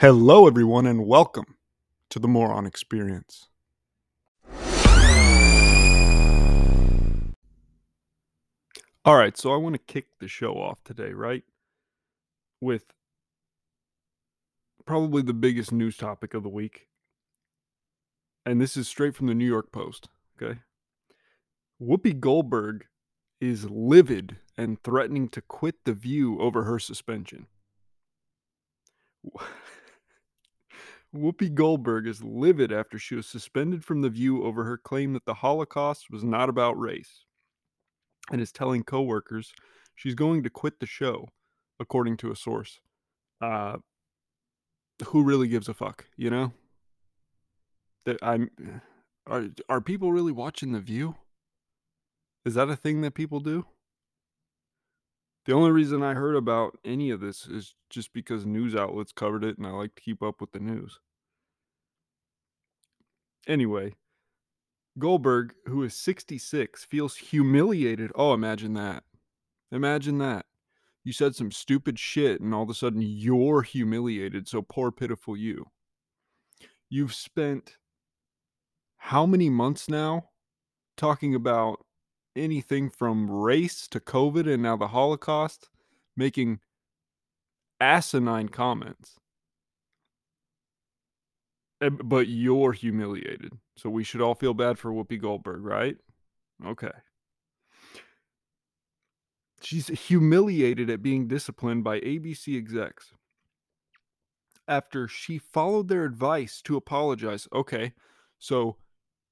Hello, everyone, and welcome to the Moron Experience. All right, so I want to kick the show off today, right? With probably the biggest news topic of the week. And this is straight from the New York Post, okay? Whoopi Goldberg is livid and threatening to quit The View over her suspension. Whoopi Goldberg is livid after she was suspended from The View over her claim that the Holocaust was not about race and is telling coworkers she's going to quit the show, according to a source. Uh, who really gives a fuck, you know? That I'm are are people really watching The View? Is that a thing that people do? The only reason I heard about any of this is just because news outlets covered it and I like to keep up with the news. Anyway, Goldberg, who is 66, feels humiliated. Oh, imagine that. Imagine that. You said some stupid shit and all of a sudden you're humiliated. So poor, pitiful you. You've spent how many months now talking about anything from race to COVID and now the Holocaust, making asinine comments. But you're humiliated. So we should all feel bad for Whoopi Goldberg, right? Okay. She's humiliated at being disciplined by ABC execs after she followed their advice to apologize. Okay, so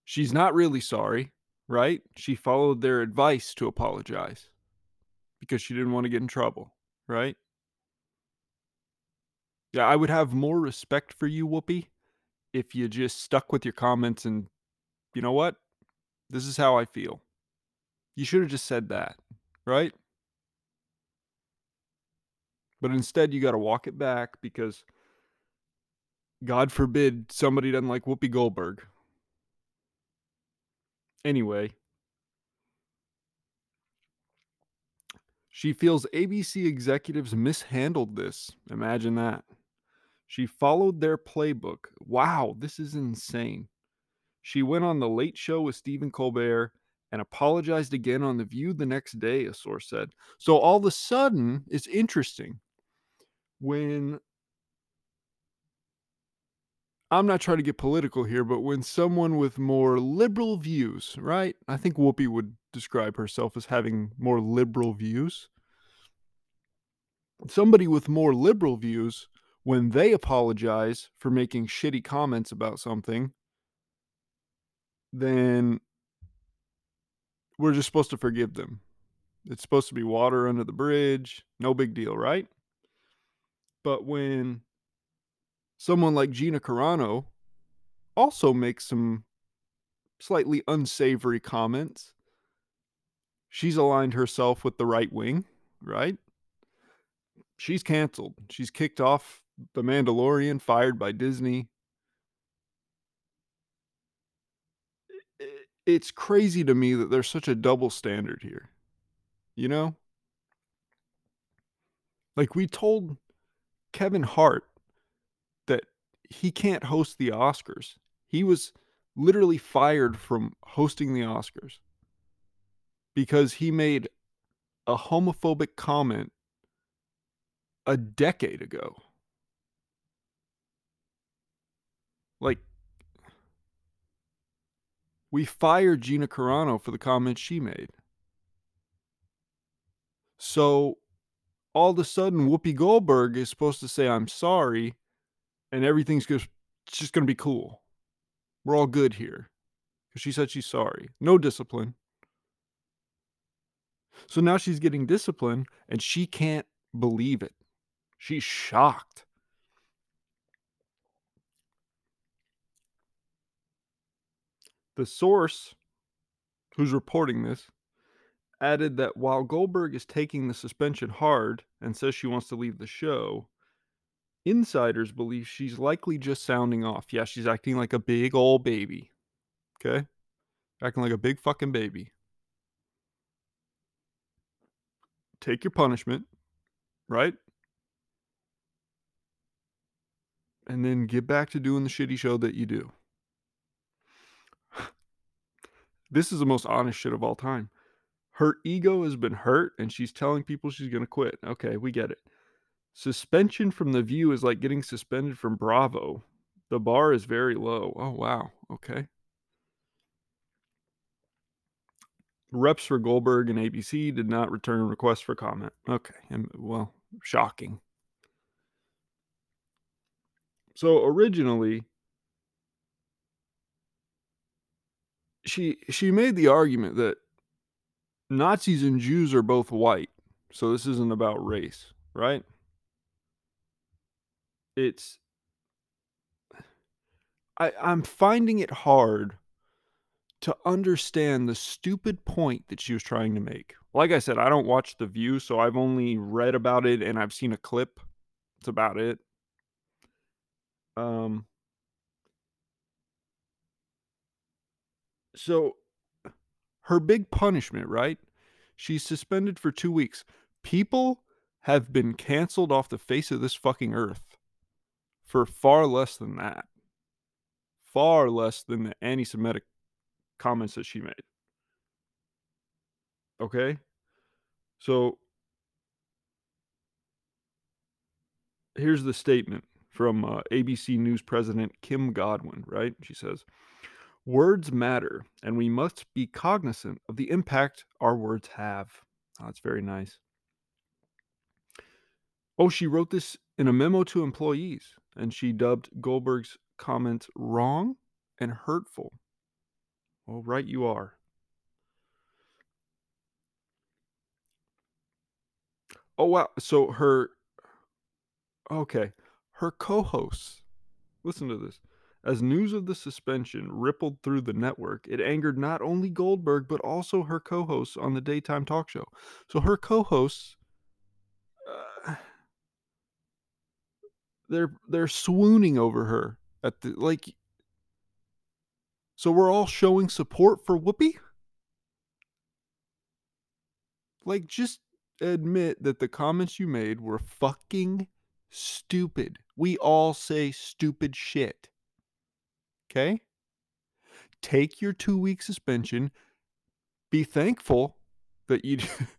she's not really sorry, right? She followed their advice to apologize because she didn't want to get in trouble, right? Yeah, I would have more respect for you, Whoopi, if you just stuck with your comments and, you know what? This is how I feel. You should have just said that, right? But instead, you got to walk it back because God forbid somebody doesn't like Whoopi Goldberg. Anyway, she feels ABC executives mishandled this. Imagine that. She followed their playbook. Wow, this is insane. She went on The Late Show with Stephen Colbert and apologized again on The View the next day, a source said. So all of a sudden, it's interesting when I'm not trying to get political here, but when someone with more liberal views, right? I think Whoopi would describe herself as having more liberal views. Somebody with more liberal views, when they apologize for making shitty comments about something, then we're just supposed to forgive them. It's supposed to be water under the bridge, no big deal, right? But when someone like Gina Carano also makes some slightly unsavory comments. She's aligned herself with the right wing, right? She's canceled. She's kicked off The Mandalorian, fired by Disney. It's crazy to me that there's such a double standard here. You know? Like we told Kevin Hart he can't host the Oscars. He was literally fired from hosting the Oscars because he made a homophobic comment a decade ago. Like, we fired Gina Carano for the comments she made. So, all of a sudden, Whoopi Goldberg is supposed to say, I'm sorry, and everything's just, just going to be cool. We're all good here. Because she said she's sorry. No discipline. So now she's getting discipline and she can't believe it. She's shocked. The source who's reporting this added that while Goldberg is taking the suspension hard and says she wants to leave the show, insiders believe she's likely just sounding off. Yeah, she's acting like a big old baby. Okay? Acting like a big fucking baby. Take your punishment, right? and then get back to doing the shitty show that you do. this is the most honest shit of all time. Her ego has been hurt and she's telling people she's going to quit. Okay, we get it. Suspension from The View is like getting suspended from Bravo. The bar is very low. Oh, wow. Okay. Reps for Goldberg and ABC did not return requests for comment. Okay. And, well, shocking. So originally, she she made the argument that Nazis and Jews are both white, so this isn't about race, right? It's I I'm finding it hard to understand the stupid point that she was trying to make. Like I said, I don't watch The View, so I've only read about it and I've seen a clip. It's about it. Um So her big punishment, right? She's suspended for 2 weeks. People have been canceled off the face of this fucking earth for far less than that. Far less than the anti Semitic comments that she made. Okay? So here's the statement from uh, ABC News president Kim Godwin, right? She says, Words matter, and we must be cognizant of the impact our words have. Oh, that's very nice. Oh, she wrote this in a memo to employees, and she dubbed Goldberg's comments wrong and hurtful. Well, right you are. Oh, wow. So her. Okay. Her co hosts. Listen to this. As news of the suspension rippled through the network, it angered not only Goldberg, but also her co hosts on the daytime talk show. So her co hosts. Uh, they're they're swooning over her at the like so we're all showing support for Whoopi? Like just admit that the comments you made were fucking stupid. We all say stupid shit. Okay? Take your 2 week suspension. Be thankful that you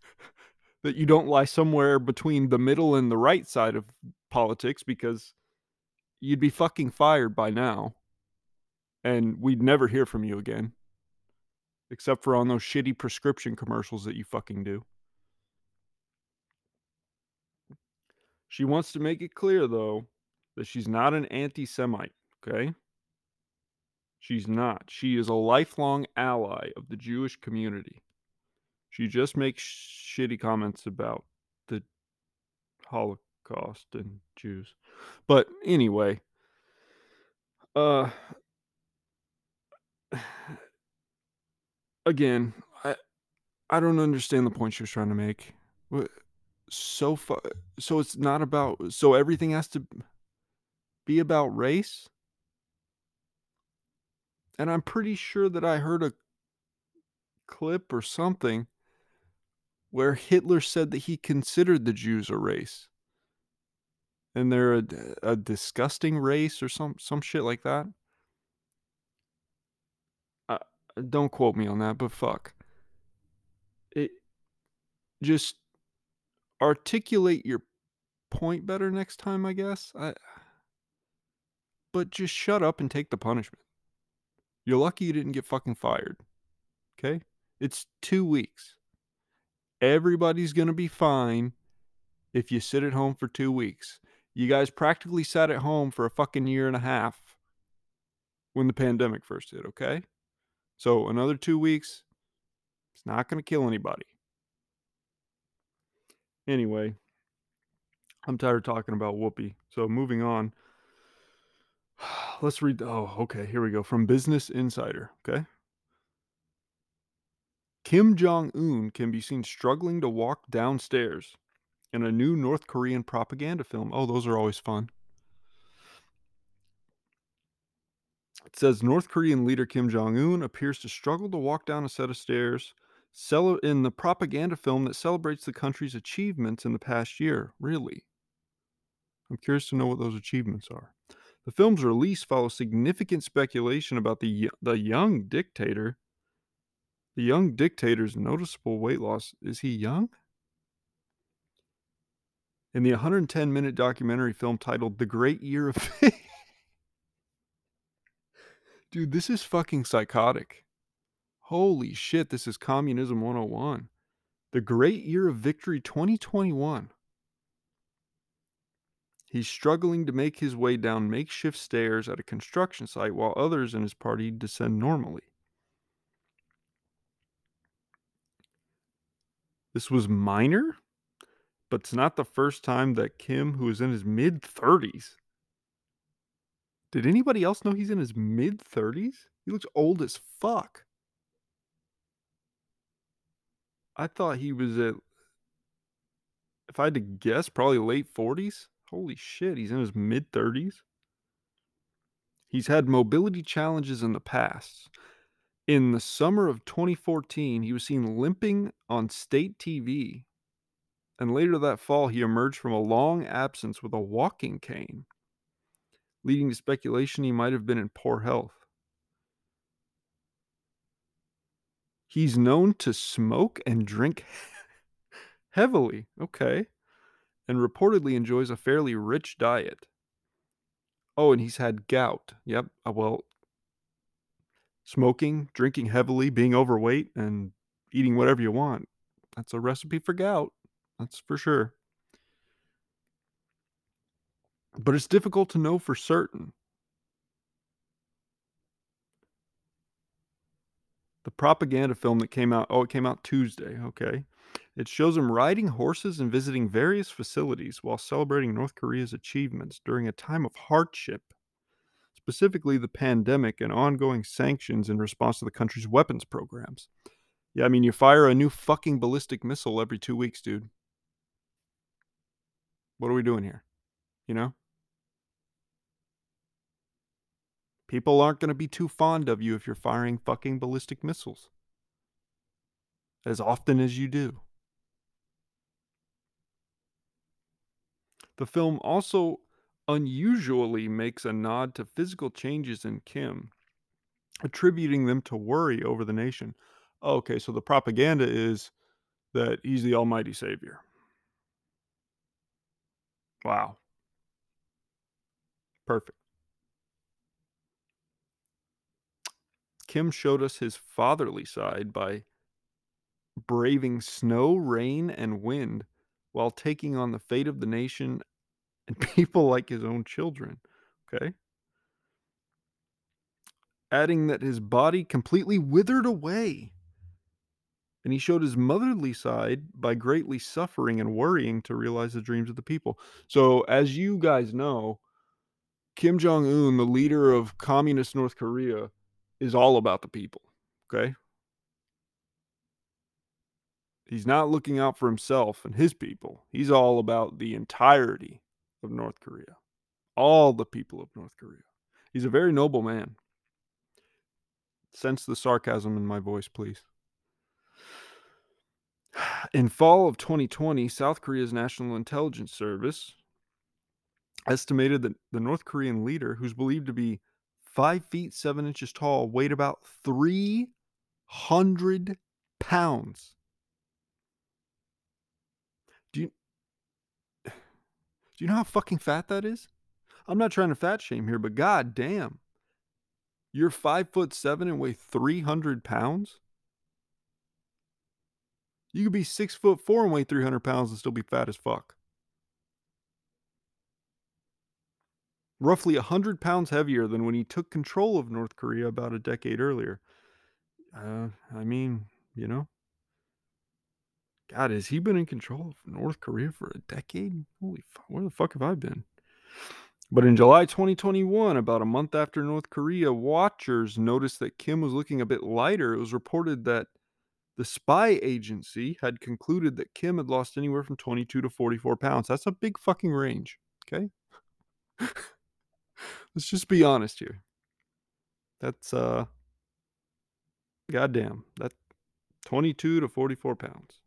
that you don't lie somewhere between the middle and the right side of politics because you'd be fucking fired by now. And we'd never hear from you again. Except for on those shitty prescription commercials that you fucking do. She wants to make it clear, though, that she's not an anti Semite, okay? She's not. She is a lifelong ally of the Jewish community. She just makes shitty comments about the Holocaust and Jews. But anyway, uh again, I I don't understand the point she was trying to make. So far, so it's not about. So everything has to be about race. And I'm pretty sure that I heard a clip or something where Hitler said that he considered the Jews a race. And they're a, a disgusting race or some some shit like that. Uh, don't quote me on that, but fuck. It just articulate your point better next time, I guess. I but just shut up and take the punishment. You're lucky you didn't get fucking fired. Okay? It's 2 weeks. Everybody's going to be fine if you sit at home for 2 weeks. You guys practically sat at home for a fucking year and a half when the pandemic first hit, okay? So another 2 weeks it's not going to kill anybody. Anyway, I'm tired of talking about Whoopi. So moving on. Let's read. Oh, okay. Here we go. From Business Insider. Okay. Kim Jong un can be seen struggling to walk downstairs in a new North Korean propaganda film. Oh, those are always fun. It says North Korean leader Kim Jong un appears to struggle to walk down a set of stairs in the propaganda film that celebrates the country's achievements in the past year. Really? I'm curious to know what those achievements are. The film's release follows significant speculation about the the young dictator. The young dictator's noticeable weight loss. Is he young? In the 110 minute documentary film titled The Great Year of Dude, this is fucking psychotic. Holy shit, this is Communism 101. The Great Year of Victory 2021. He's struggling to make his way down makeshift stairs at a construction site while others in his party descend normally. This was minor, but it's not the first time that Kim, who is in his mid 30s, did anybody else know he's in his mid 30s? He looks old as fuck. I thought he was at, if I had to guess, probably late 40s. Holy shit, he's in his mid 30s. He's had mobility challenges in the past. In the summer of 2014, he was seen limping on state TV. And later that fall, he emerged from a long absence with a walking cane, leading to speculation he might have been in poor health. He's known to smoke and drink heavily. Okay and reportedly enjoys a fairly rich diet. Oh, and he's had gout. Yep. Uh, well, smoking, drinking heavily, being overweight, and eating whatever you want. That's a recipe for gout. That's for sure. But it's difficult to know for certain. The propaganda film that came out, oh, it came out Tuesday. Okay. It shows him riding horses and visiting various facilities while celebrating North Korea's achievements during a time of hardship, specifically the pandemic and ongoing sanctions in response to the country's weapons programs. Yeah, I mean, you fire a new fucking ballistic missile every two weeks, dude. What are we doing here? You know? People aren't going to be too fond of you if you're firing fucking ballistic missiles as often as you do. The film also unusually makes a nod to physical changes in Kim, attributing them to worry over the nation. Okay, so the propaganda is that he's the almighty savior. Wow. Perfect. Kim showed us his fatherly side by braving snow, rain, and wind while taking on the fate of the nation and people like his own children. Okay. Adding that his body completely withered away. And he showed his motherly side by greatly suffering and worrying to realize the dreams of the people. So, as you guys know, Kim Jong un, the leader of communist North Korea, is all about the people. Okay. He's not looking out for himself and his people. He's all about the entirety of North Korea, all the people of North Korea. He's a very noble man. Sense the sarcasm in my voice, please. In fall of 2020, South Korea's National Intelligence Service estimated that the North Korean leader, who's believed to be five feet seven inches tall, weighed about 300 pounds. Do you do you know how fucking fat that is? I'm not trying to fat shame here, but god damn. You're five foot seven and weigh 300 pounds? You could be six foot four and weigh 300 pounds and still be fat as fuck. Roughly 100 pounds heavier than when he took control of North Korea about a decade earlier. Uh, I mean, you know, God, has he been in control of North Korea for a decade? Holy fuck, where the fuck have I been? But in July 2021, about a month after North Korea, watchers noticed that Kim was looking a bit lighter. It was reported that the spy agency had concluded that Kim had lost anywhere from 22 to 44 pounds. That's a big fucking range. Okay. Let's just be honest here. That's, uh, goddamn, that 22 to 44 pounds.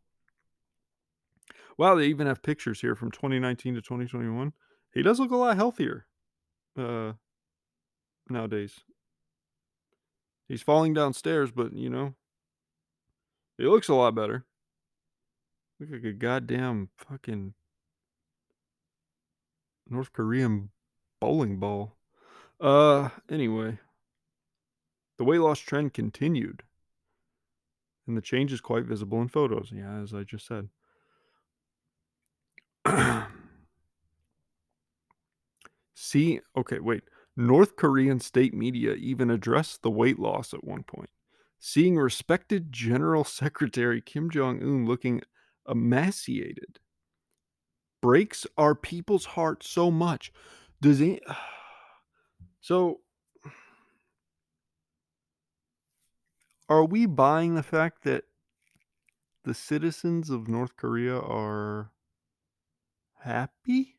Wow, they even have pictures here from 2019 to 2021. He does look a lot healthier. Uh, nowadays. He's falling downstairs, but, you know he looks a lot better. Look like a goddamn fucking North Korean bowling ball. Uh, anyway. The weight loss trend continued. And the change is quite visible in photos. Yeah, as I just said. See, okay, wait. North Korean state media even addressed the weight loss at one point, seeing respected General Secretary Kim Jong un looking emaciated. Breaks our people's heart so much. Does he. So. Are we buying the fact that the citizens of North Korea are happy?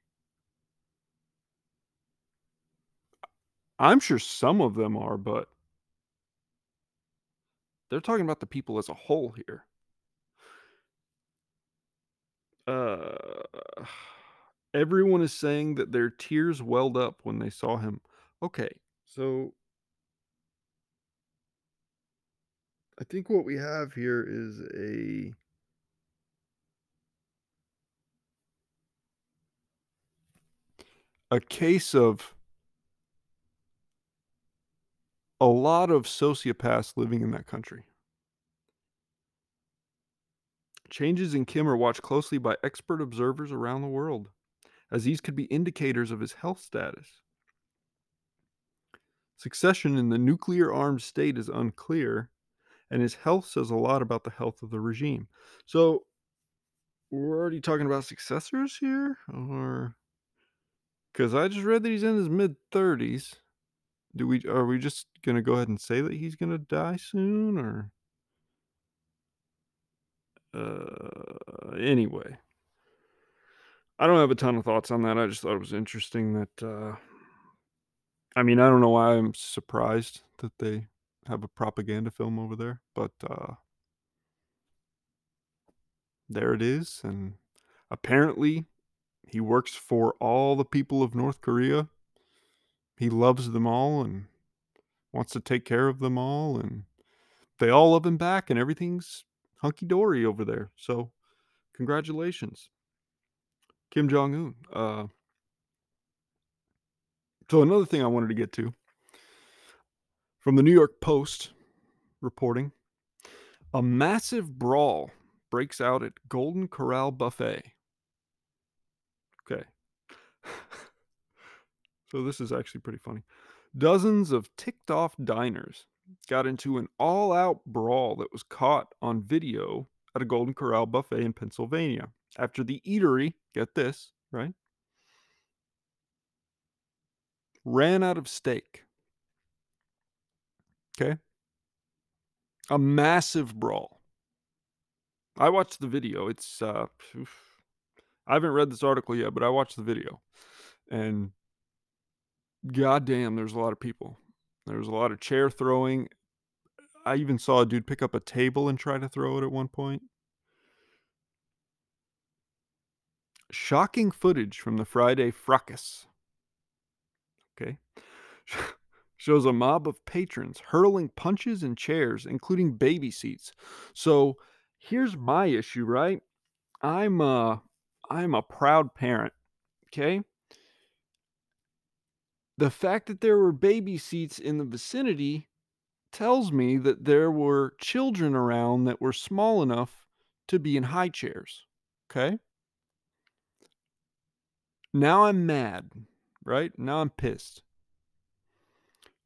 I'm sure some of them are, but they're talking about the people as a whole here. Uh, everyone is saying that their tears welled up when they saw him. Okay, so I think what we have here is a a case of a lot of sociopaths living in that country. Changes in Kim are watched closely by expert observers around the world, as these could be indicators of his health status. Succession in the nuclear armed state is unclear, and his health says a lot about the health of the regime. So, we're already talking about successors here? Or. Because I just read that he's in his mid 30s. Do we are we just gonna go ahead and say that he's gonna die soon or uh anyway. I don't have a ton of thoughts on that. I just thought it was interesting that uh I mean, I don't know why I'm surprised that they have a propaganda film over there, but uh there it is and apparently he works for all the people of North Korea. He loves them all and wants to take care of them all and they all love him back and everything's hunky dory over there. So, congratulations, Kim Jong Un. Uh, so, another thing I wanted to get to from the New York Post reporting a massive brawl breaks out at Golden Corral Buffet. Okay. so, this is actually pretty funny. Dozens of ticked off diners got into an all out brawl that was caught on video at a Golden Corral buffet in Pennsylvania after the eatery, get this, right? Ran out of steak. Okay. A massive brawl. I watched the video. It's, uh. I haven't read this article yet, but I watched the video. And goddamn, there's a lot of people. There was a lot of chair throwing. I even saw a dude pick up a table and try to throw it at one point. Shocking footage from the Friday fracas. Okay. Shows a mob of patrons hurling punches and chairs, including baby seats. So here's my issue, right? I'm a I'm a proud parent. Okay the fact that there were baby seats in the vicinity tells me that there were children around that were small enough to be in high chairs. Okay. Now I'm mad, right? Now I'm pissed.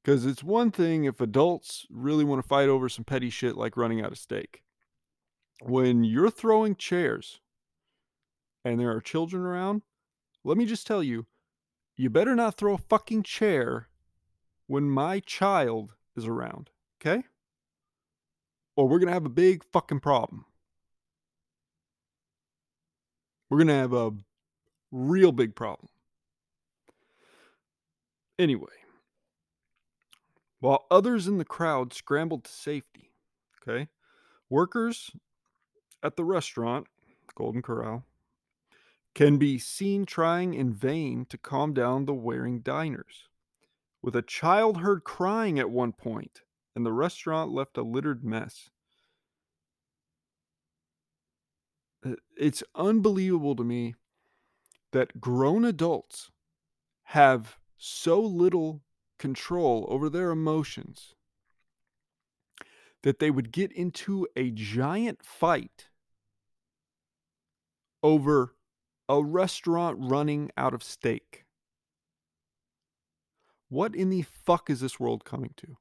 Because it's one thing if adults really want to fight over some petty shit like running out of steak. When you're throwing chairs and there are children around, let me just tell you, you better not throw a fucking chair when my child is around, okay? Or we're going to have a big fucking problem. We're going to have a real big problem. Anyway, while others in the crowd scrambled to safety, okay, workers at the restaurant, Golden Corral, can be seen trying in vain to calm down the wearing diners. with a child heard crying at one point, and the restaurant left a littered mess. Uh, It's unbelievable to me that grown adults have so little control over their emotions that they would get into a giant fight over a restaurant running out of steak. What in the fuck is this world coming to?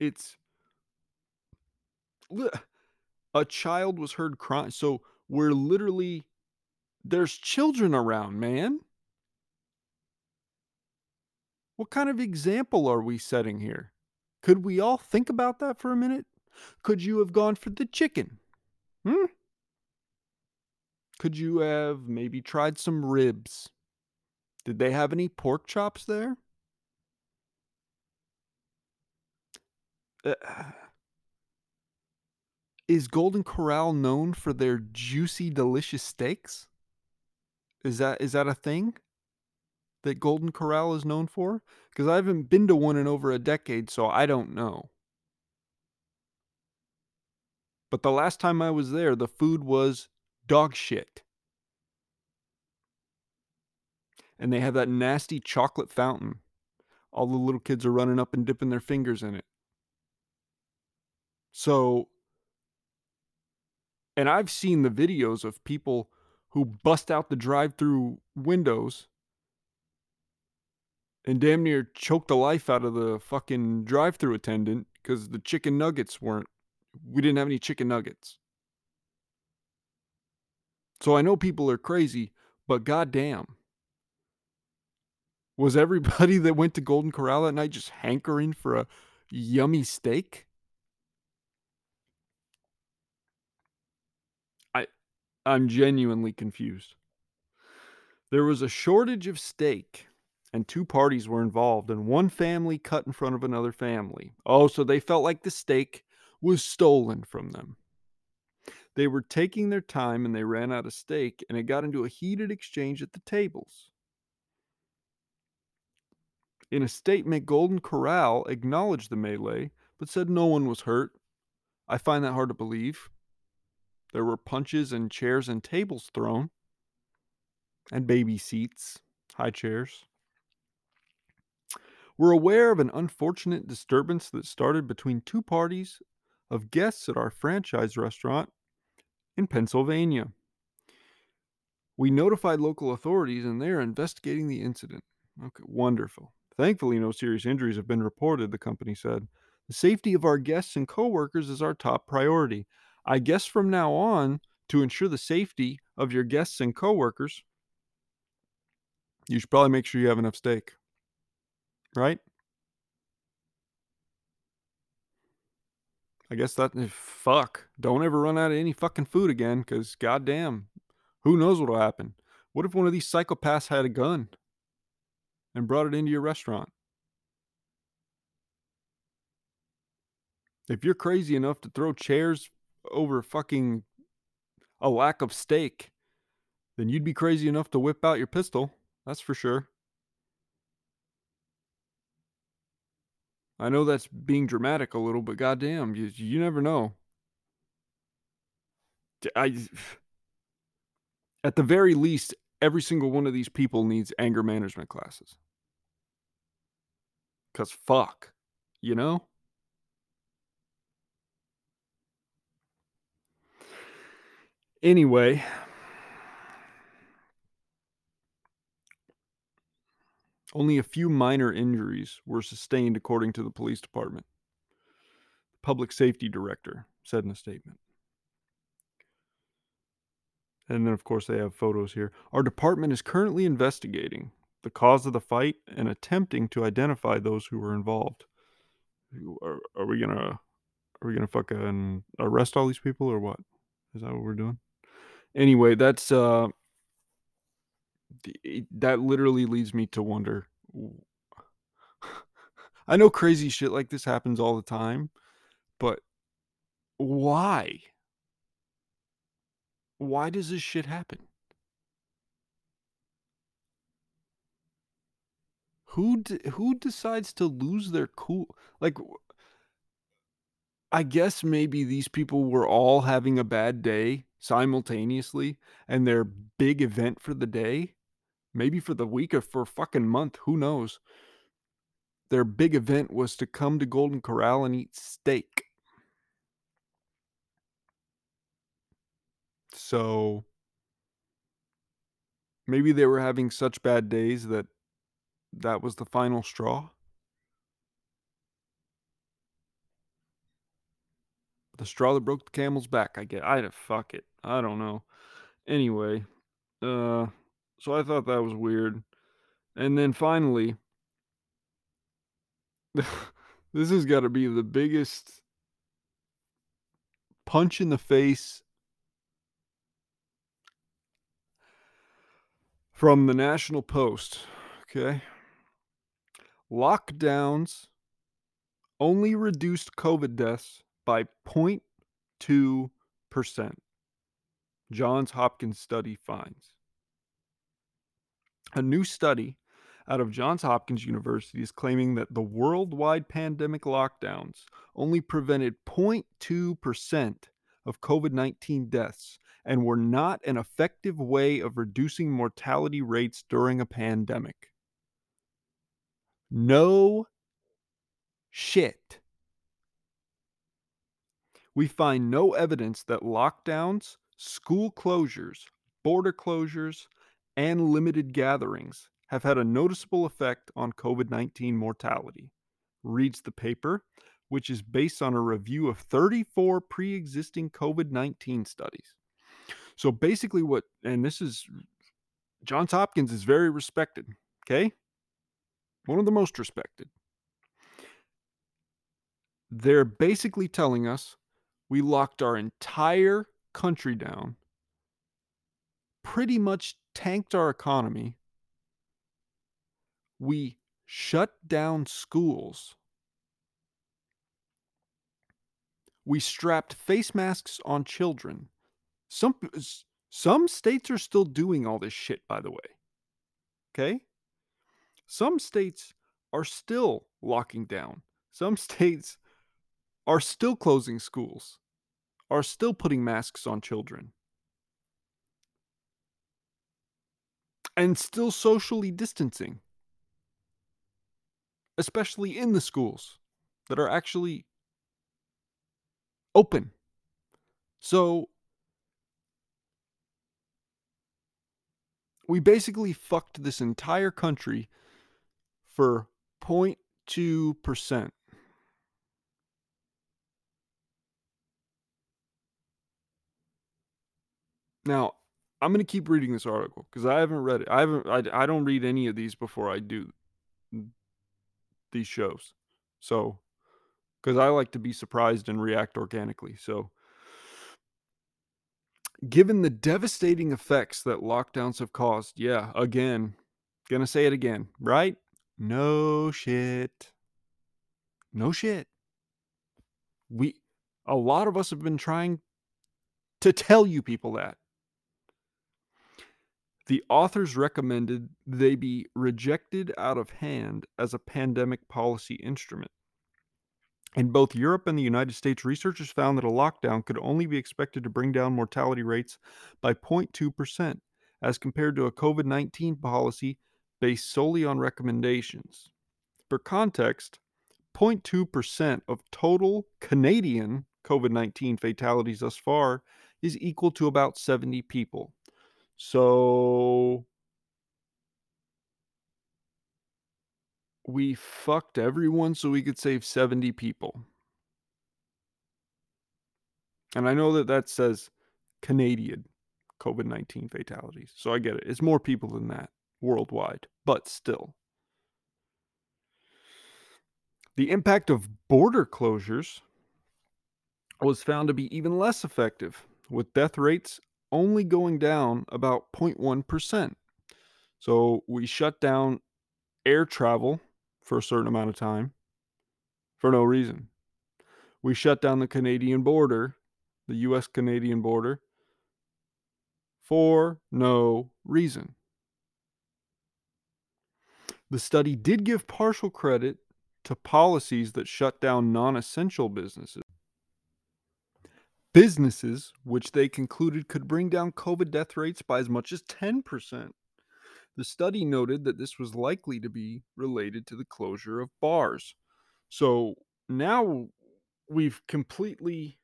It's a child was heard crying. So we're literally there's children around, man. What kind of example are we setting here? Could we all think about that for a minute? Could you have gone for the chicken? Hmm? Could you have maybe tried some ribs? Did they have any pork chops there? Uh, is Golden Corral known for their juicy, delicious steaks? Is that is that a thing that Golden Corral is known for? Because I haven't been to one in over a decade, so I don't know. But the last time I was there, the food was dog shit. And they have that nasty chocolate fountain. All the little kids are running up and dipping their fingers in it. So, and I've seen the videos of people who bust out the drive through windows and damn near choke the life out of the fucking drive through attendant because the chicken nuggets weren't, we didn't have any chicken nuggets. So I know people are crazy, but goddamn. Was everybody that went to Golden Corral that night just hankering for a yummy steak? I I'm genuinely confused. There was a shortage of steak and two parties were involved and one family cut in front of another family. Oh, so they felt like the steak was stolen from them. They were taking their time and they ran out of steak and it got into a heated exchange at the tables. In a statement, Golden Corral acknowledged the melee, but said no one was hurt. I find that hard to believe. There were punches and chairs and tables thrown, and baby seats, high chairs. We're aware of an unfortunate disturbance that started between two parties of guests at our franchise restaurant in Pennsylvania. We notified local authorities and they are investigating the incident. Okay, wonderful. Thankfully, no serious injuries have been reported, the company said. The safety of our guests and coworkers is our top priority. I guess from now on, to ensure the safety of your guests and coworkers, you should probably make sure you have enough steak. Right? I guess that eh, fuck. Don't ever run out of any fucking food again, because goddamn, who knows what'll happen? What if one of these psychopaths had a gun and brought it into your restaurant? If you're crazy enough to throw chairs over fucking a lack of steak, then you'd be crazy enough to whip out your pistol. That's for sure. I know that's being dramatic a little, but goddamn, you you never know. I, at the very least, every single one of these people needs anger management classes. Cause fuck, you know. Anyway, only a few minor injuries were sustained, according to the police department. The public safety director said in a statement. And then, of course, they have photos here. Our department is currently investigating the cause of the fight and attempting to identify those who were involved. Are, are we gonna are we gonna fucking arrest all these people or what? Is that what we're doing? Anyway, that's uh that literally leads me to wonder. I know crazy shit like this happens all the time, but why? Why does this shit happen? Who d who decides to lose their cool like, I guess maybe these people were all having a bad day simultaneously, and their big event for the day, maybe for the week or for a fucking month, who knows? Their big event was to come to Golden Corral and eat steak. So maybe they were having such bad days that that was the final straw? The straw that broke the camel's back, I get I'd fuck it, I don't know. Anyway, uh, so I thought that was weird. And then finally this has gotta be the biggest punch in the face from the National Post, okay? Lockdowns only reduced COVID deaths by 0.2%. Johns Hopkins study finds. A new study out of Johns Hopkins University is claiming that the worldwide pandemic lockdowns only prevented 0.2% of COVID 19 deaths and were not an effective way of reducing mortality rates during a pandemic. No shit. We find no evidence that lockdowns, school closures, border closures, and limited gatherings have had a noticeable effect on COVID 19 mortality, reads the paper, which is based on a review of 34 pre existing COVID 19 studies. So basically, what, and this is Johns Hopkins is very respected, okay? One of the most respected. They're basically telling us we locked our entire country down, pretty much tanked our economy, we shut down schools. We strapped face masks on children. Some some states are still doing all this shit by the way. Okay? Some states are still locking down. Some states are still closing schools. Are still putting masks on children. And still socially distancing especially in the schools that are actually open. So we basically fucked this entire country for 0.2%. Now, I'm going to keep reading this article because I haven't read it. I haven't I, I don't read any of these before I do these shows. So, because I like to be surprised and react organically. So, given the devastating effects that lockdowns have caused, yeah, again, gonna say it again, right? No shit. No shit. We, a lot of us have been trying to tell you people that. The authors recommended they be rejected out of hand as a pandemic policy instrument. In both Europe and the United States, researchers found that a lockdown could only be expected to bring down mortality rates by 0.2%, as compared to a COVID 19 policy based solely on recommendations. For context, 0.2% of total Canadian COVID 19 fatalities thus far is equal to about 70 people. So we fucked everyone so we could save 70 people. And I know that that says Canadian COVID 19 fatalities. So I get it. It's more people than that worldwide, but still. The impact of border closures was found to be even less effective, with death rates only going down about 0.1%. So we shut down air travel for a certain amount of time for no reason. We shut down the Canadian border, the US Canadian border, for no reason. The study did give partial credit to policies that shut down non essential businesses. Businesses, which they concluded could bring down COVID death rates by as much as 10%. The study noted that this was likely to be related to the closure of bars. So now we've completely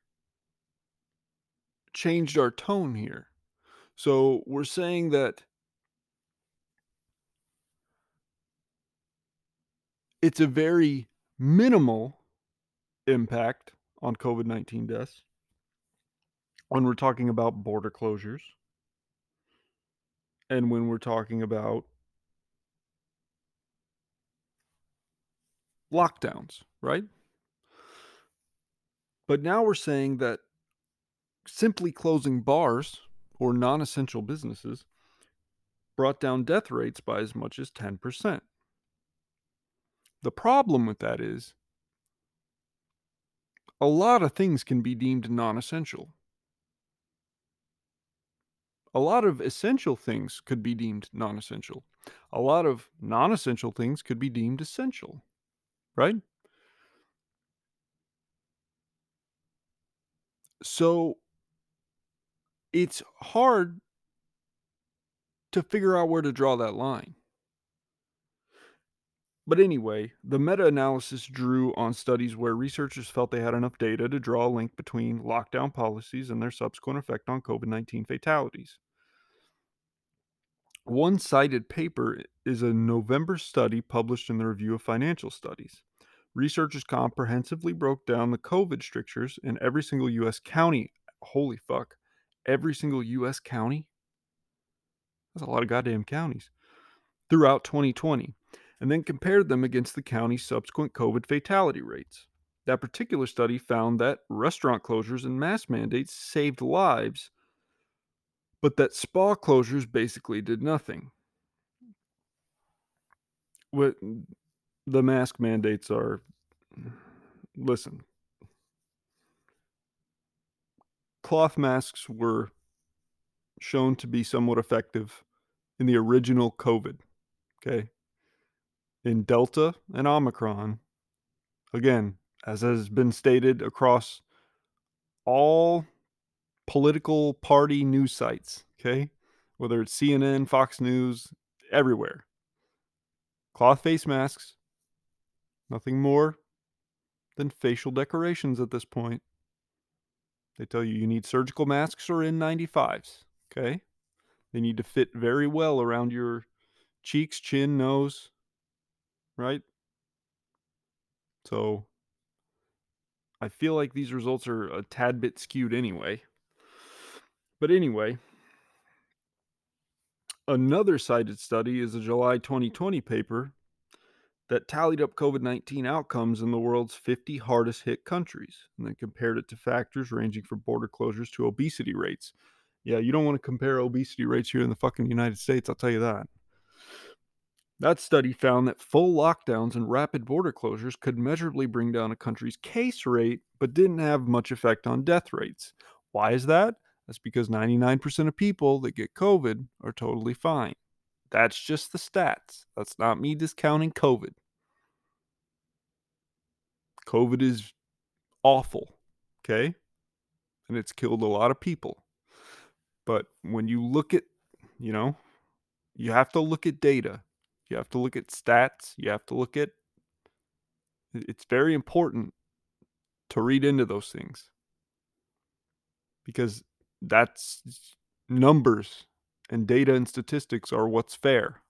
changed our tone here. So we're saying that it's a very minimal impact on COVID 19 deaths when we're talking about border closures and when we're talking about lockdowns, right? But now we're saying that simply closing bars or non essential businesses brought down death rates by as much as 10%. The problem with that is a lot of things can be deemed non essential. A lot of essential things could be deemed non essential. A lot of non essential things could be deemed essential, right? So it's hard to figure out where to draw that line. But anyway, the meta analysis drew on studies where researchers felt they had enough data to draw a link between lockdown policies and their subsequent effect on COVID 19 fatalities. One cited paper is a November study published in the Review of Financial Studies. Researchers comprehensively broke down the COVID strictures in every single U.S. county. Holy fuck. Every single U.S. county? That's a lot of goddamn counties. Throughout 2020 and then compared them against the county's subsequent COVID fatality rates. That particular study found that restaurant closures and mask mandates saved lives, but that spa closures basically did nothing. What the mask mandates are listen, cloth masks were shown to be somewhat effective in the original COVID. Okay in Delta and Omicron, again, as has been stated across all political party news sites, okay? Whether it's CNN, Fox News, everywhere. Cloth face masks, nothing more than facial decorations at this point. They tell you you need surgical masks or N95s, okay? They need to fit very well around your cheeks, chin, nose, right? So I feel like these results are a tad bit skewed anyway. But anyway, another cited study is a July 2020 paper that tallied up COVID 19 outcomes in the world's 50 hardest hit countries and then compared it to factors ranging from border closures to obesity rates. Yeah, you don't want to compare obesity rates here in the fucking United States, I'll tell you that. That study found that full lockdowns and rapid border closures could measurably bring down a country's case rate, but didn't have much effect on death rates. Why is that? That's because 99% of people that get COVID are totally fine. That's just the stats. That's not me discounting COVID. COVID is awful, okay? And it's killed a lot of people. But when you look at, you know, you have to look at data. You have to look at stats. You have to look at. It's very important to read into those things because that's numbers and data and statistics are what's fair.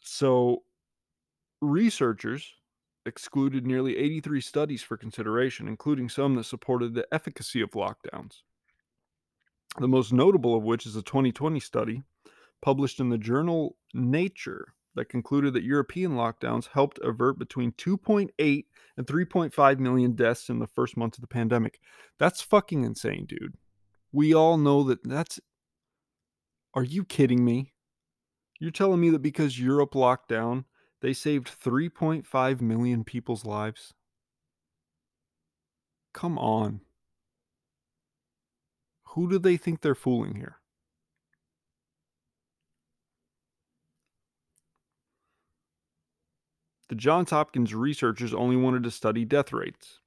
So, researchers excluded nearly 83 studies for consideration, including some that supported the efficacy of lockdowns the most notable of which is a 2020 study published in the journal Nature that concluded that European lockdowns helped avert between 2.8 and 3.5 million deaths in the first months of the pandemic. That's fucking insane, dude. We all know that that's. Are you kidding me? You're telling me that because Europe locked down, they saved 3.5 million people's lives? Come on. Who do they think they're fooling here? The Johns Hopkins researchers only wanted to study death rates.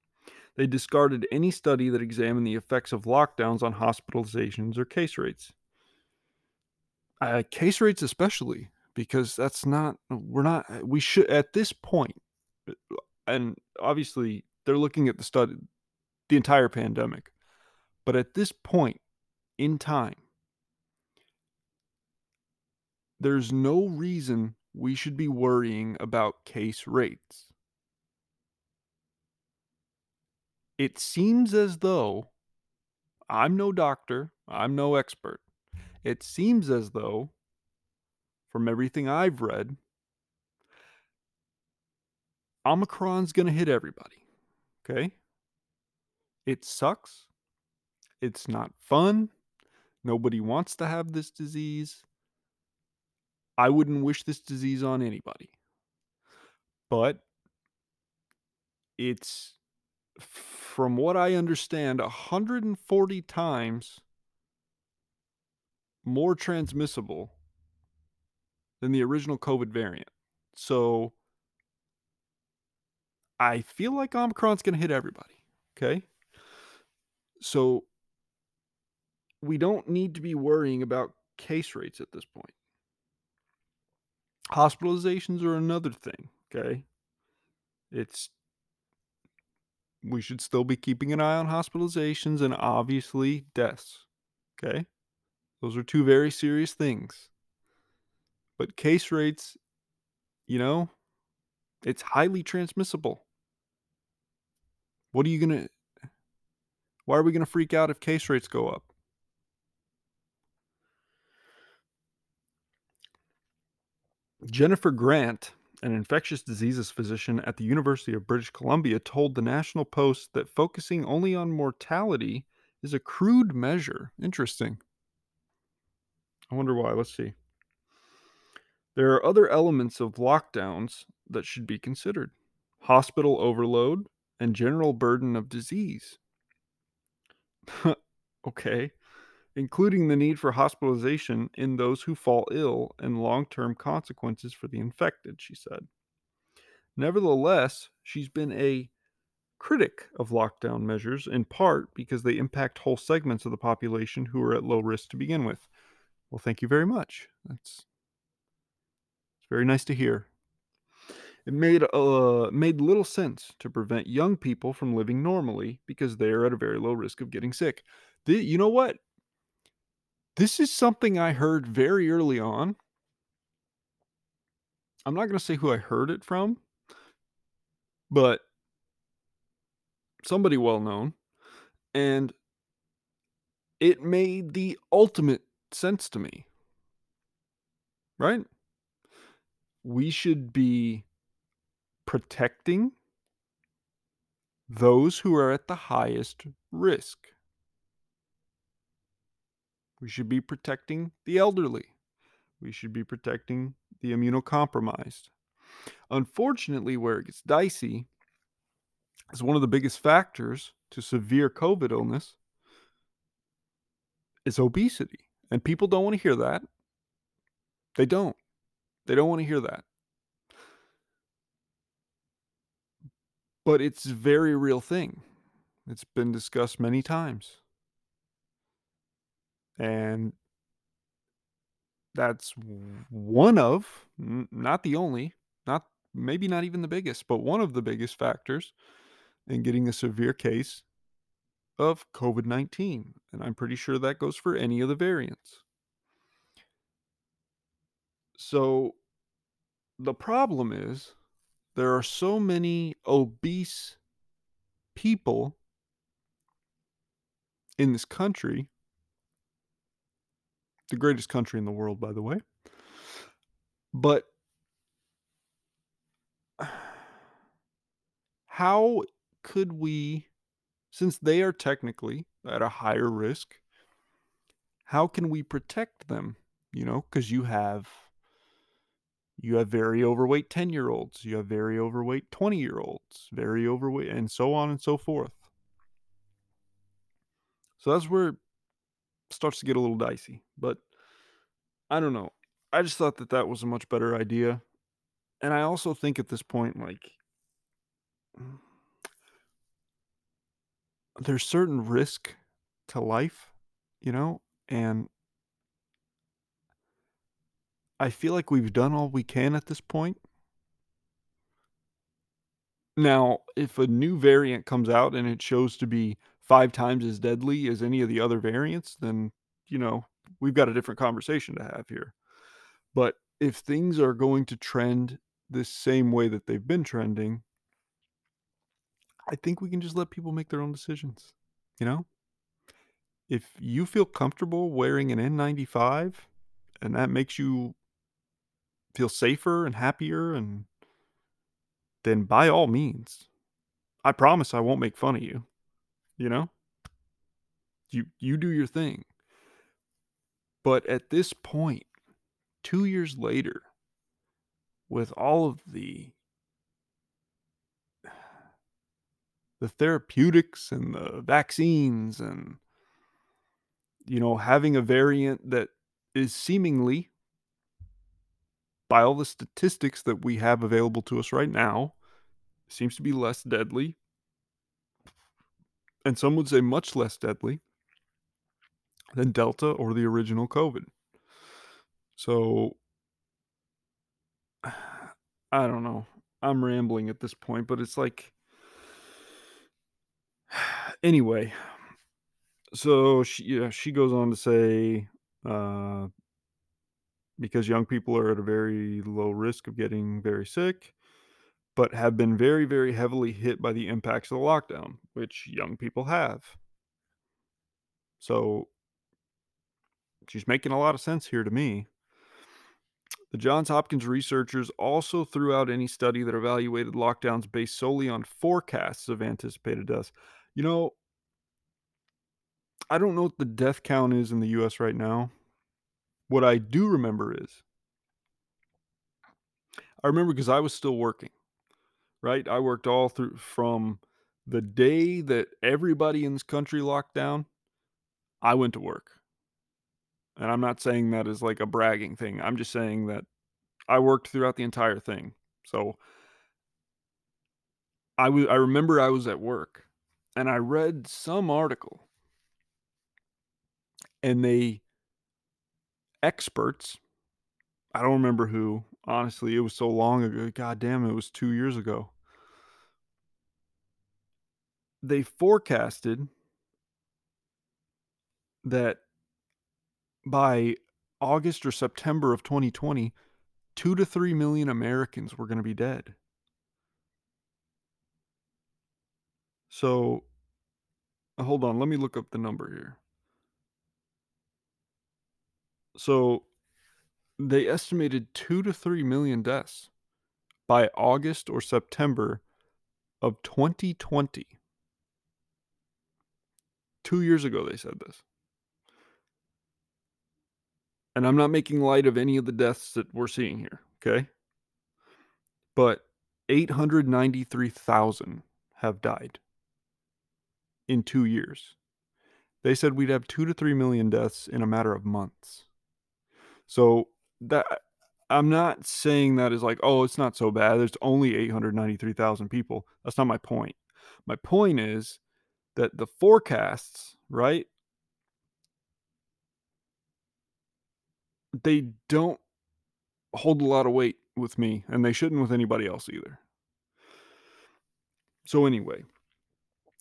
They discarded any study that examined the effects of lockdowns on hospitalizations or case rates. Uh, case rates, especially, because that's not, we're not, we should, at this point, and obviously they're looking at the study, the entire pandemic. But at this point in time, there's no reason we should be worrying about case rates. It seems as though I'm no doctor, I'm no expert. It seems as though, from everything I've read, Omicron's going to hit everybody. Okay? It sucks. It's not fun. Nobody wants to have this disease. I wouldn't wish this disease on anybody. But it's, from what I understand, 140 times more transmissible than the original COVID variant. So I feel like Omicron's going to hit everybody. Okay. So we don't need to be worrying about case rates at this point. Hospitalizations are another thing, okay? It's we should still be keeping an eye on hospitalizations and obviously deaths. Okay? Those are two very serious things. But case rates, you know, it's highly transmissible. What are you going to Why are we going to freak out if case rates go up? Jennifer Grant, an infectious diseases physician at the University of British Columbia, told the National Post that focusing only on mortality is a crude measure. Interesting. I wonder why. Let's see. There are other elements of lockdowns that should be considered hospital overload and general burden of disease. okay including the need for hospitalization in those who fall ill and long term consequences for the infected, she said. Nevertheless, she's been a critic of lockdown measures in part because they impact whole segments of the population who are at low risk to begin with. Well, thank you very much. That's it's very nice to hear. It made uh, made little sense to prevent young people from living normally because they are at a very low risk of getting sick. The, you know what? This is something I heard very early on. I'm not going to say who I heard it from, but somebody well known. And it made the ultimate sense to me. Right? We should be protecting those who are at the highest risk. We should be protecting the elderly. We should be protecting the immunocompromised. Unfortunately, where it gets dicey is one of the biggest factors to severe COVID illness is obesity. And people don't want to hear that. They don't. They don't want to hear that. But it's a very real thing. It's been discussed many times. And that's one of, not the only, not maybe not even the biggest, but one of the biggest factors in getting a severe case of COVID 19. And I'm pretty sure that goes for any of the variants. So the problem is there are so many obese people in this country the greatest country in the world, by the way. But how could we, since they are technically at a higher risk, how can we protect them? You know, because you have you have very overweight 10 year olds, you have very overweight 20 year olds, very overweight, and so on and so forth. So that's where starts to get a little dicey. But I don't know. I just thought that that was a much better idea. And I also think at this point, like mm, there's certain risk to life, you know, and I feel like we've done all we can at this point. Now, if a new variant comes out and it shows to be 5 times as deadly as any of the other variants, then, you know, we've got a different conversation to have here. But if things are going to trend the same way that they've been trending I think we can just let people make their own decisions, you know? If you feel comfortable wearing an N95 and that makes you feel safer and happier and then by all means, I promise I won't make fun of you, you know? You you do your thing. But at this point, 2 years later, with all of the the therapeutics and the vaccines and you know, having a variant that is seemingly by all the statistics that we have available to us right now, seems to be less deadly. And some would say much less deadly than Delta or the original COVID. So I don't know. I'm rambling at this point, but it's like anyway, so she yeah, she goes on to say, uh because young people are at a very low risk of getting very sick, but have been very, very heavily hit by the impacts of the lockdown, which young people have. So she's making a lot of sense here to me. The Johns Hopkins researchers also threw out any study that evaluated lockdowns based solely on forecasts of anticipated deaths. You know, I don't know what the death count is in the US right now. What I do remember is I remember because I was still working, right? I worked all through from the day that everybody in this country locked down, I went to work. And I'm not saying that as like a bragging thing. I'm just saying that I worked throughout the entire thing. So I was I remember I was at work and I read some article and they experts I don't remember who. Honestly, it was so long ago. God damn, it was 2 years ago. They forecasted that by August or September of 2020, 2 to 3 million Americans were gonna be dead. So uh, hold on, let me look up the number here. So they estimated 2 to 3 million deaths by August or September of 2020. 2 years ago they said this. And I'm not making light of any of the deaths that we're seeing here, okay? But 893,000 have died in 2 years. They said we'd have 2 to 3 million deaths in a matter of months. So that I'm not saying that is like, "Oh, it's not so bad. There's only 893,000 people." That's not my point. My point is that the forecasts, right? They don't hold a lot of weight with me, and they shouldn't with anybody else either. So anyway,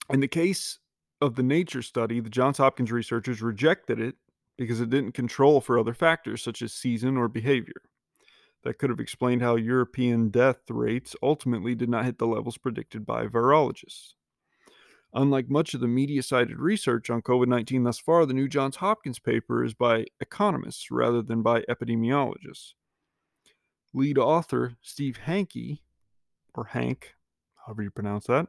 in the case of the nature study, the Johns Hopkins researchers rejected it because it didn't control for other factors such as season or behavior. That could have explained how European death rates ultimately did not hit the levels predicted by virologists. Unlike much of the media cited research on COVID 19 thus far, the new Johns Hopkins paper is by economists rather than by epidemiologists. Lead author Steve Hanke, or Hank, however you pronounce that,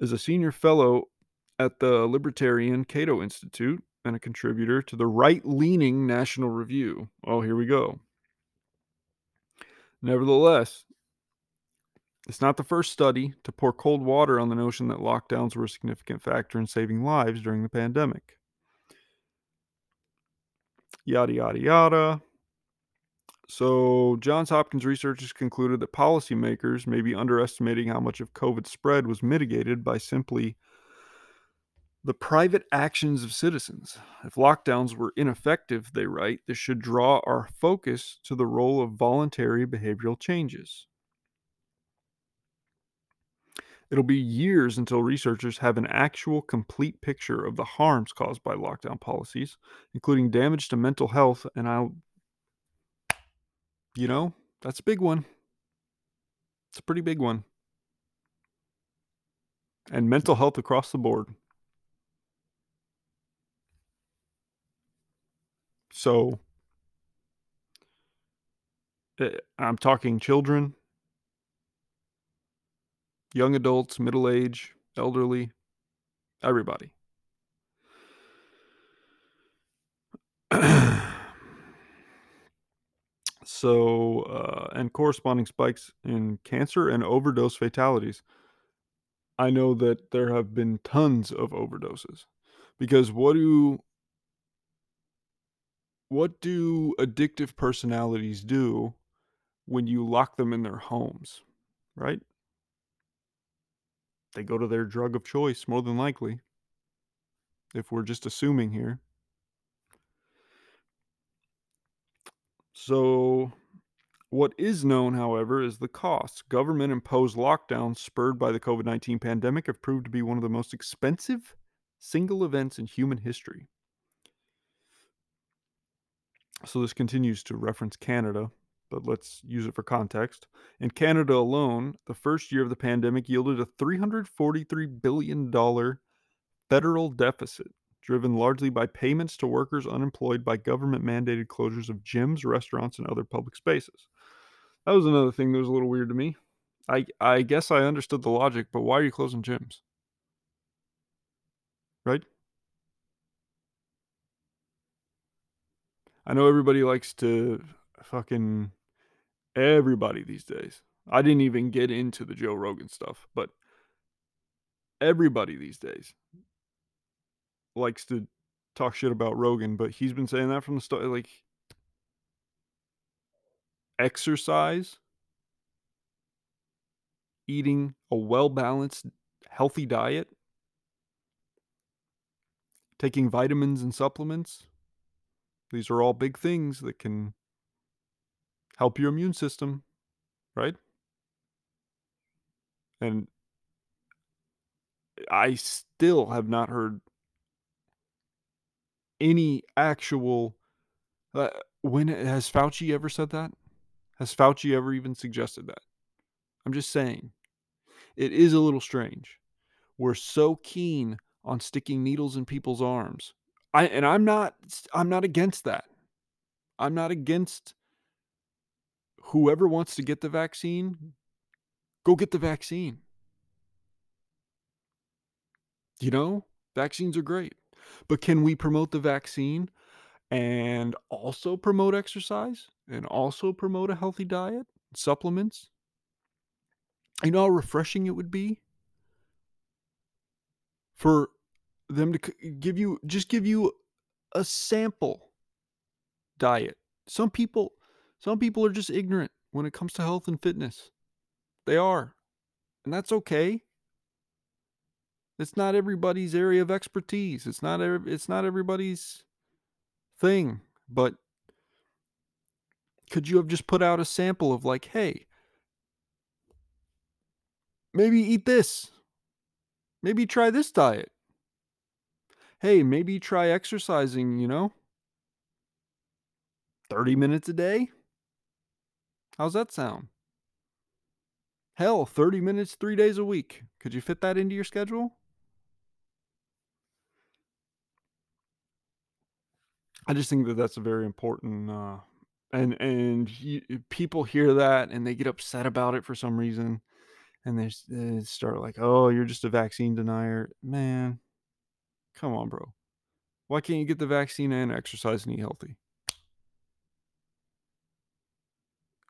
is a senior fellow at the Libertarian Cato Institute and a contributor to the right leaning National Review. Oh, here we go. Nevertheless, it's not the first study to pour cold water on the notion that lockdowns were a significant factor in saving lives during the pandemic. Yada, yada, yada. So, Johns Hopkins researchers concluded that policymakers may be underestimating how much of COVID spread was mitigated by simply the private actions of citizens. If lockdowns were ineffective, they write, this should draw our focus to the role of voluntary behavioral changes. It'll be years until researchers have an actual complete picture of the harms caused by lockdown policies, including damage to mental health. And I'll, you know, that's a big one. It's a pretty big one. And mental health across the board. So, eh, I'm talking children, young adults, middle age, elderly, everybody. so, uh, and corresponding spikes in cancer and overdose fatalities. I know that there have been tons of overdoses because what do what do addictive personalities do when you lock them in their homes, right? They go to their drug of choice, more than likely, if we're just assuming here. So, what is known, however, is the costs. Government imposed lockdowns spurred by the COVID 19 pandemic have proved to be one of the most expensive single events in human history. So, this continues to reference Canada, but let's use it for context. In Canada alone, the first year of the pandemic yielded a $343 billion federal deficit, driven largely by payments to workers unemployed by government mandated closures of gyms, restaurants, and other public spaces. That was another thing that was a little weird to me. I, I guess I understood the logic, but why are you closing gyms? Right? I know everybody likes to fucking everybody these days. I didn't even get into the Joe Rogan stuff, but everybody these days likes to talk shit about Rogan, but he's been saying that from the start like exercise, eating a well-balanced healthy diet, taking vitamins and supplements. These are all big things that can help your immune system, right? And I still have not heard any actual. Uh, when has Fauci ever said that? Has Fauci ever even suggested that? I'm just saying, it is a little strange. We're so keen on sticking needles in people's arms. I and I'm not I'm not against that. I'm not against whoever wants to get the vaccine, go get the vaccine. You know, vaccines are great. But can we promote the vaccine and also promote exercise and also promote a healthy diet, supplements? You know how refreshing it would be for them to give you just give you a sample diet. Some people some people are just ignorant when it comes to health and fitness. They are. And that's okay. It's not everybody's area of expertise. It's not it's not everybody's thing, but could you have just put out a sample of like, "Hey, maybe eat this. Maybe try this diet. Hey, maybe try exercising, you know? 30 minutes a day? How's that sound? Hell, 30 minutes, three days a week. Could you fit that into your schedule? I just think that that's a very important, uh, and and he, people hear that and they get upset about it for some reason, and they, they start like, "Oh, you're just a vaccine denier, man." Come on, bro. Why can't you get the vaccine and exercise and eat healthy?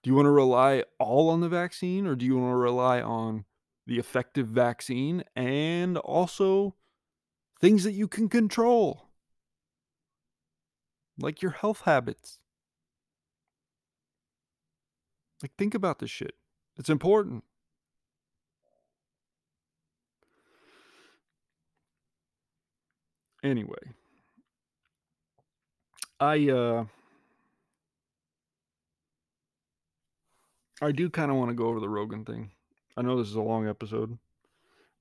Do you want to rely all on the vaccine or do you want to rely on the effective vaccine and also things that you can control, like your health habits? Like, think about this shit. It's important. Anyway. I, uh I do kinda wanna go over the Rogan thing. I know this is a long episode,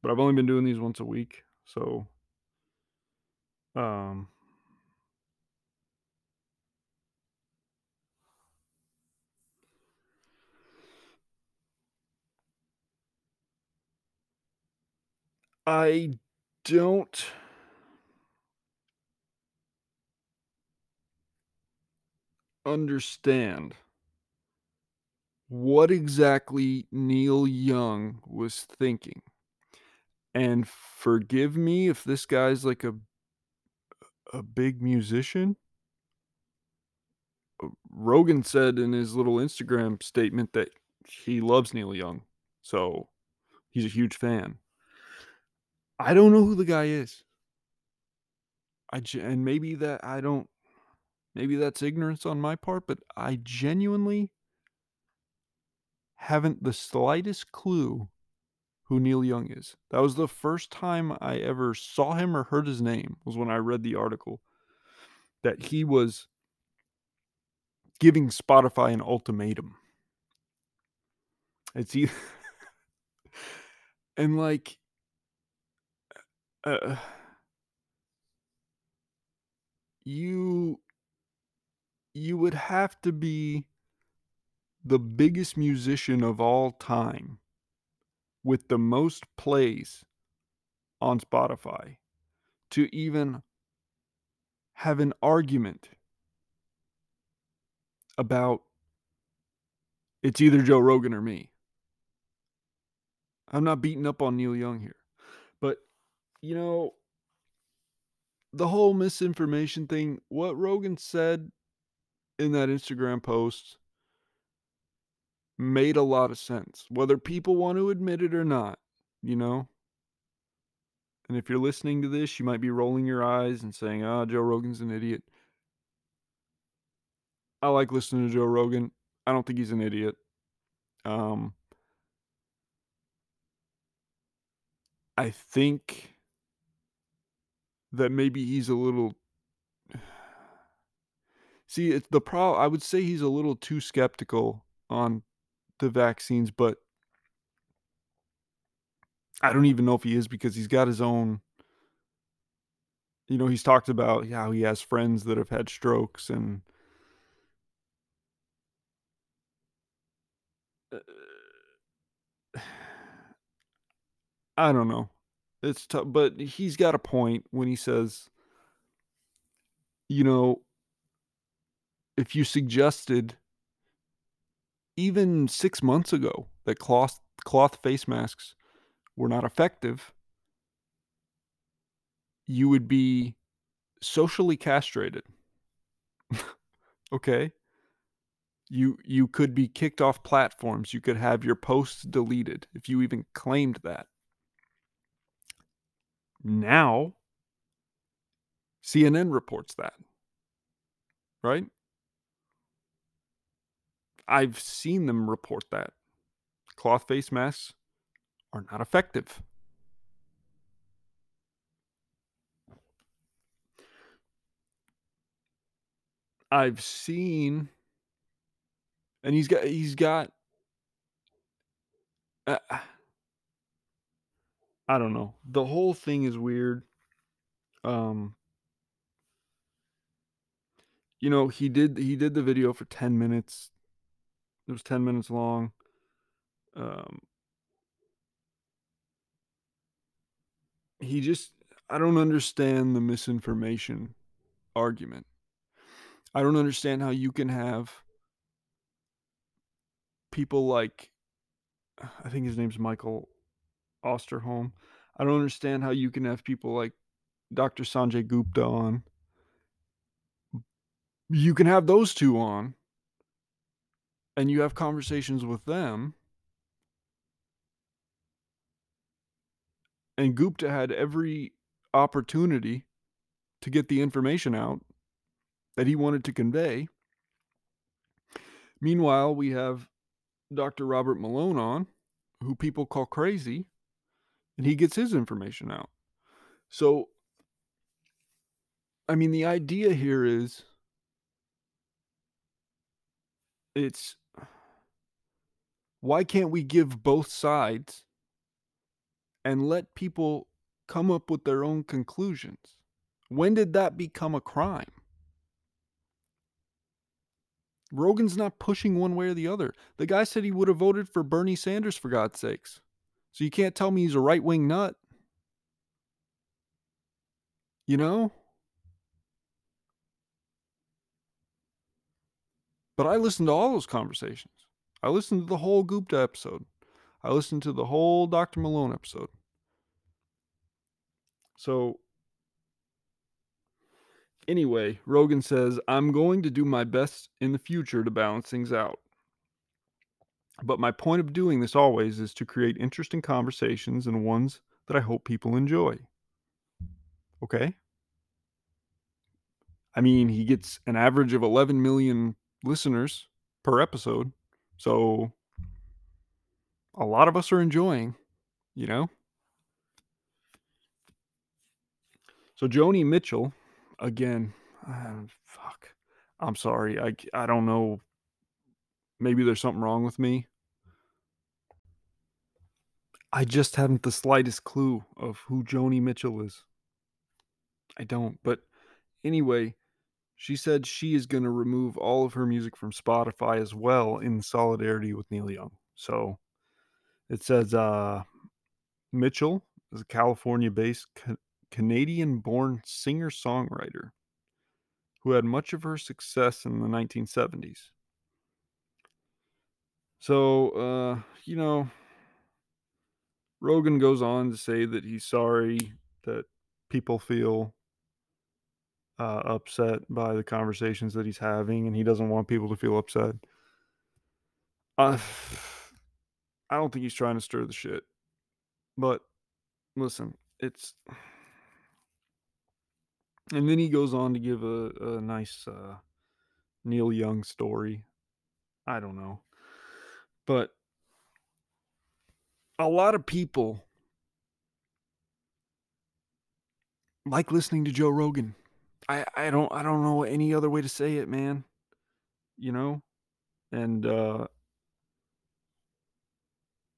but I've only been doing these once a week, so um I don't understand what exactly Neil Young was thinking. And forgive me if this guy's like a a big musician. Uh, Rogan said in his little Instagram statement that he loves Neil Young, so he's a huge fan. I don't know who the guy is. I and maybe that I don't maybe that's ignorance on my part, but I genuinely haven't the slightest clue who Neil Young is. That was the first time I ever saw him or heard his name was when I read the article that he was giving Spotify an ultimatum. It's and like uh you you would have to be the biggest musician of all time with the most plays on Spotify to even have an argument about it's either Joe Rogan or me. I'm not beating up on Neil Young here. But, you know the whole misinformation thing, what Rogan said in that Instagram post made a lot of sense, whether people want to admit it or not, you know? And if you're listening to this, you might be rolling your eyes and saying, "Ah, Joe Rogan's an idiot." I like listening to Joe Rogan. I don't think he's an idiot. Um I think that maybe he's a little See, it's the pro I would say he's a little too skeptical on the vaccines, but I don't even know if he is because he's got his own you know, he's talked about how he has friends that have had strokes and uh I don't know. It's tough, but he's got a point when he says you know if you suggested even 6 months ago that cloth cloth face masks were not effective you would be socially castrated. Okay? You you could be kicked off platforms, you could have your posts deleted if you even claimed that. Now CNN reports that. Right? I've seen them report that. Cloth face masks are not effective. I've seen and he's got he's got uh I don't know. The whole thing is weird. Um you know, he did he did the video for 10 minutes. It was 10 minutes long. Um he just I don't understand the misinformation argument. I don't understand how you can have people like I think his name's Michael Osterholm. I don't understand how you can have people like Dr. Sanjay Gupta on. You can have those 2 on and you have conversations with them and Gupta had every opportunity to get the information out that he wanted to convey. Meanwhile, we have Dr. Robert Malone on, who people call crazy, and he gets his information out. So, I mean, the idea here is it's why can't we give both sides and let people come up with their own conclusions? When did that become a crime? Rogan's not pushing one way or the other. The guy said he would have voted for Bernie Sanders for God's sakes. So you can't tell me he's a right wing nut. You know? But I listened to all those conversations. I listened to the whole Gupta episode. I listened to the whole Dr. Malone episode. So, anyway, Rogan says, I'm going to do my best in the future to balance things out. But my point of doing this always is to create interesting conversations and ones that I hope people enjoy. Okay? I mean, he gets an average of 11 million listeners per episode. So a lot of us are enjoying, you know? So Joni Mitchell, again, uh, fuck. I'm sorry. I, I don't know. Maybe there's something wrong with me. I just haven't the slightest clue of who Joni Mitchell is. I don't. But anyway, she said she is going to remove all of her music from Spotify as well in solidarity with Neil Young. So it says uh, Mitchell is a California based ca- Canadian born singer songwriter who had much of her success in the 1970s. So, uh, you know, Rogan goes on to say that he's sorry that people feel uh, upset by the conversations that he's having, and he doesn't want people to feel upset. Uh, I don't think he's trying to stir the shit. But listen, it's. And then he goes on to give a, a nice uh, Neil Young story. I don't know. But a lot of people like listening to Joe Rogan. I, I don't I don't know any other way to say it, man. You know? And uh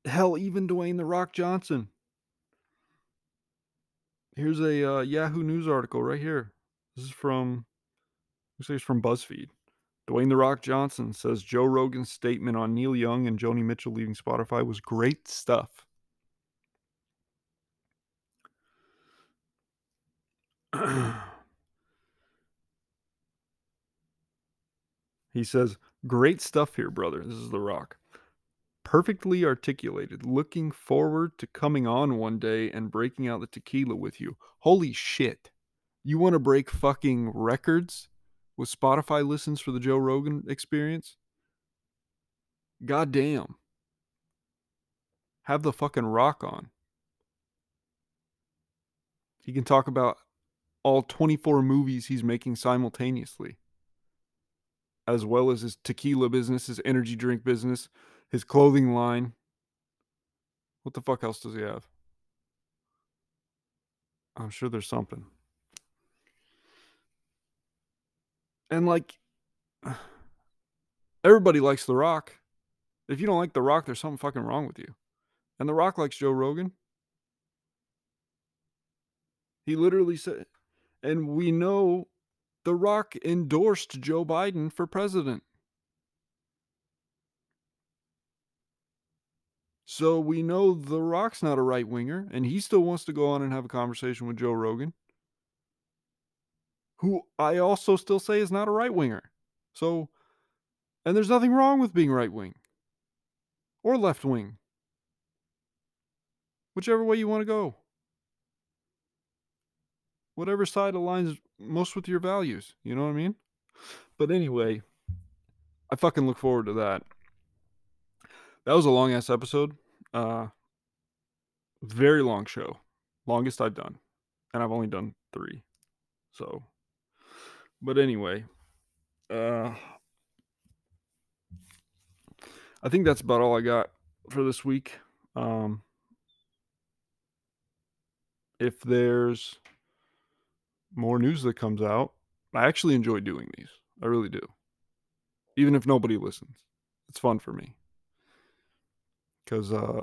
hell, even Dwayne the Rock Johnson. Here's a uh, Yahoo News article right here. This is from looks like it's from BuzzFeed. Dwayne the Rock Johnson says Joe Rogan's statement on Neil Young and Joni Mitchell leaving Spotify was great stuff. he says, Great stuff here, brother. This is The Rock. Perfectly articulated. Looking forward to coming on one day and breaking out the tequila with you. Holy shit. You want to break fucking records with Spotify listens for the Joe Rogan experience? God damn. Have the fucking rock on. He can talk about all 24 movies he's making simultaneously, as well as his tequila business, his energy drink business, his clothing line. What the fuck else does he have? I'm sure there's something. And like, everybody likes The Rock. If you don't like The Rock, there's something fucking wrong with you. And The Rock likes Joe Rogan. He literally said, and we know The Rock endorsed Joe Biden for president. So we know The Rock's not a right winger, and he still wants to go on and have a conversation with Joe Rogan, who I also still say is not a right winger. So, and there's nothing wrong with being right wing or left wing, whichever way you want to go whatever side aligns most with your values. You know what I mean? But anyway, I fucking look forward to that. That was a long ass episode. Uh very long show. Longest I've done. And I've only done 3. So but anyway, uh I think that's about all I got for this week. Um if there's more news that comes out, I actually enjoy doing these. I really do. Even if nobody listens. It's fun for me. Cuz uh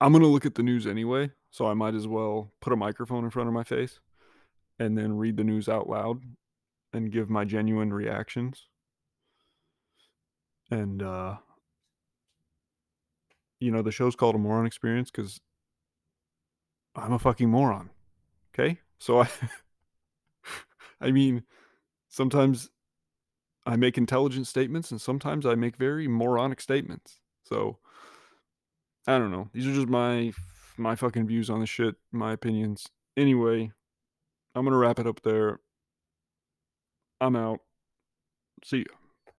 I'm going to look at the news anyway, so I might as well put a microphone in front of my face and then read the news out loud and give my genuine reactions. And uh you know, the show's called a moron experience cuz I'm a fucking moron. Okay? So I I mean, sometimes I make intelligent statements and sometimes I make very moronic statements. So I don't know. These are just my my fucking views on the shit, my opinions. Anyway, I'm going to wrap it up there. I'm out. See ya.